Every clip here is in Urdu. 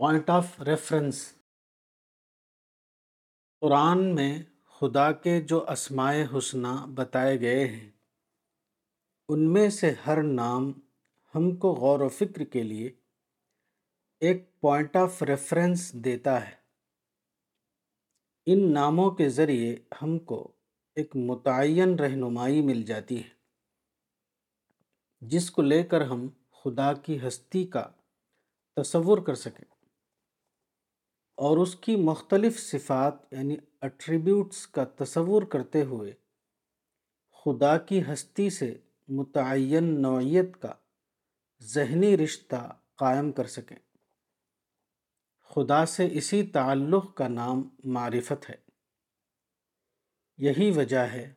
پوائنٹ آف ریفرنس قرآن میں خدا کے جو اسمائے حسنہ بتائے گئے ہیں، ان میں سے ہر نام ہم کو غور و فکر کے لیے ایک پوائنٹ آف ریفرنس دیتا ہے۔ ان ناموں کے ذریعے ہم کو ایک متعین رہنمائی مل جاتی ہے، جس کو لے کر ہم خدا کی ہستی کا تصور کر سکیں۔ اور اس کی مختلف صفات یعنی اٹریبیوٹس کا تصور کرتے ہوئے خدا کی ہستی سے متعین نوعیت کا ذہنی رشتہ قائم کر سکیں۔ خدا سے اسی تعلق کا نام معرفت ہے۔ یہی وجہ ہے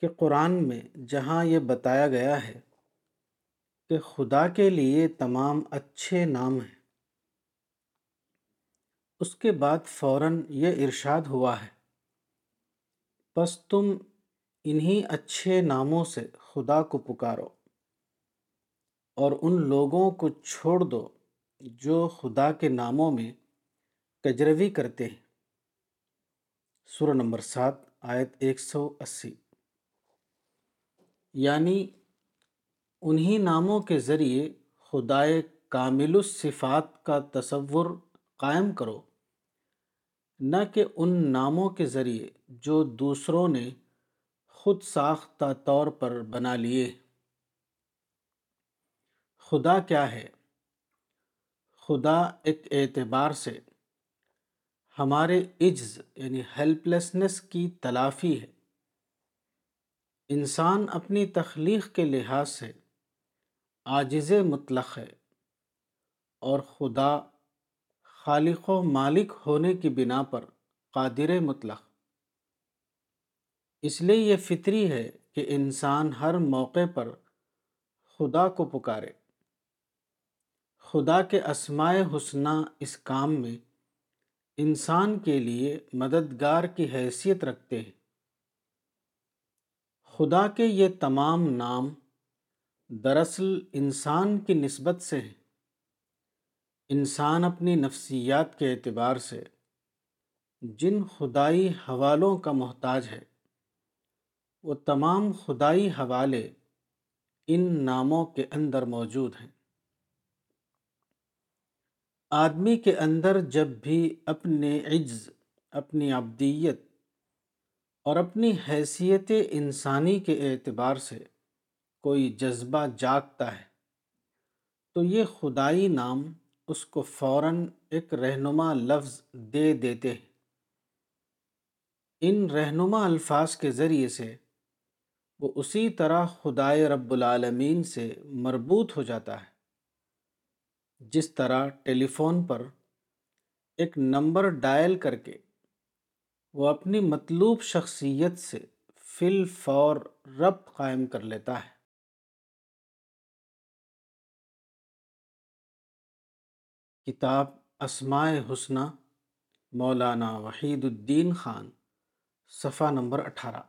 کہ قرآن میں جہاں یہ بتایا گیا ہے کہ خدا کے لیے تمام اچھے نام ہیں۔ اس کے بعد فوراً یہ ارشاد ہوا ہے۔ بس تم انہی اچھے ناموں سے خدا کو پکارو اور ان لوگوں کو چھوڑ دو جو خدا کے ناموں میں کجروی کرتے ہیں۔ سورہ نمبر سات، آیت ایک سو اسی۔ یعنی انہی ناموں کے ذریعے خدائے کامل الصفات کا تصور قائم کرو۔ نہ کہ ان ناموں کے ذریعے جو دوسروں نے خود ساختہ طور پر بنا لیے۔ خدا کیا ہے؟ خدا ایک اعتبار سے ہمارے عجز یعنی ہیلپلیسنس کی تلافی ہے۔ انسان اپنی تخلیق کے لحاظ سے عاجز مطلق ہے اور خدا خالق و مالک ہونے کی بنا پر قادر مطلق۔ اس لیے یہ فطری ہے کہ انسان ہر موقع پر خدا کو پکارے۔ خدا کے اسمائے حسنہ اس کام میں انسان کے لیے مددگار کی حیثیت رکھتے ہیں۔ خدا کے یہ تمام نام دراصل انسان کی نسبت سے ہیں۔ انسان اپنی نفسیات کے اعتبار سے جن خدائی حوالوں کا محتاج ہے، وہ تمام خدائی حوالے ان ناموں کے اندر موجود ہیں۔ آدمی کے اندر جب بھی اپنے عجز، اپنی عبدیت اور اپنی حیثیت انسانی کے اعتبار سے کوئی جذبہ جاگتا ہے، تو یہ خدائی نام اس کو فوراً ایک رہنما لفظ دے دیتے۔ ہیں ان رہنما الفاظ کے ذریعے سے وہ اسی طرح خدائے رب العالمین سے مربوط ہو جاتا ہے۔ جس طرح ٹیلی فون پر ایک نمبر ڈائل کر کے وہ اپنی مطلوب شخصیت سے فل فور ربط قائم کر لیتا ہے۔ کتاب اسماء حسنہ مولانا وحید الدین خان صفحہ نمبر اٹھارہ۔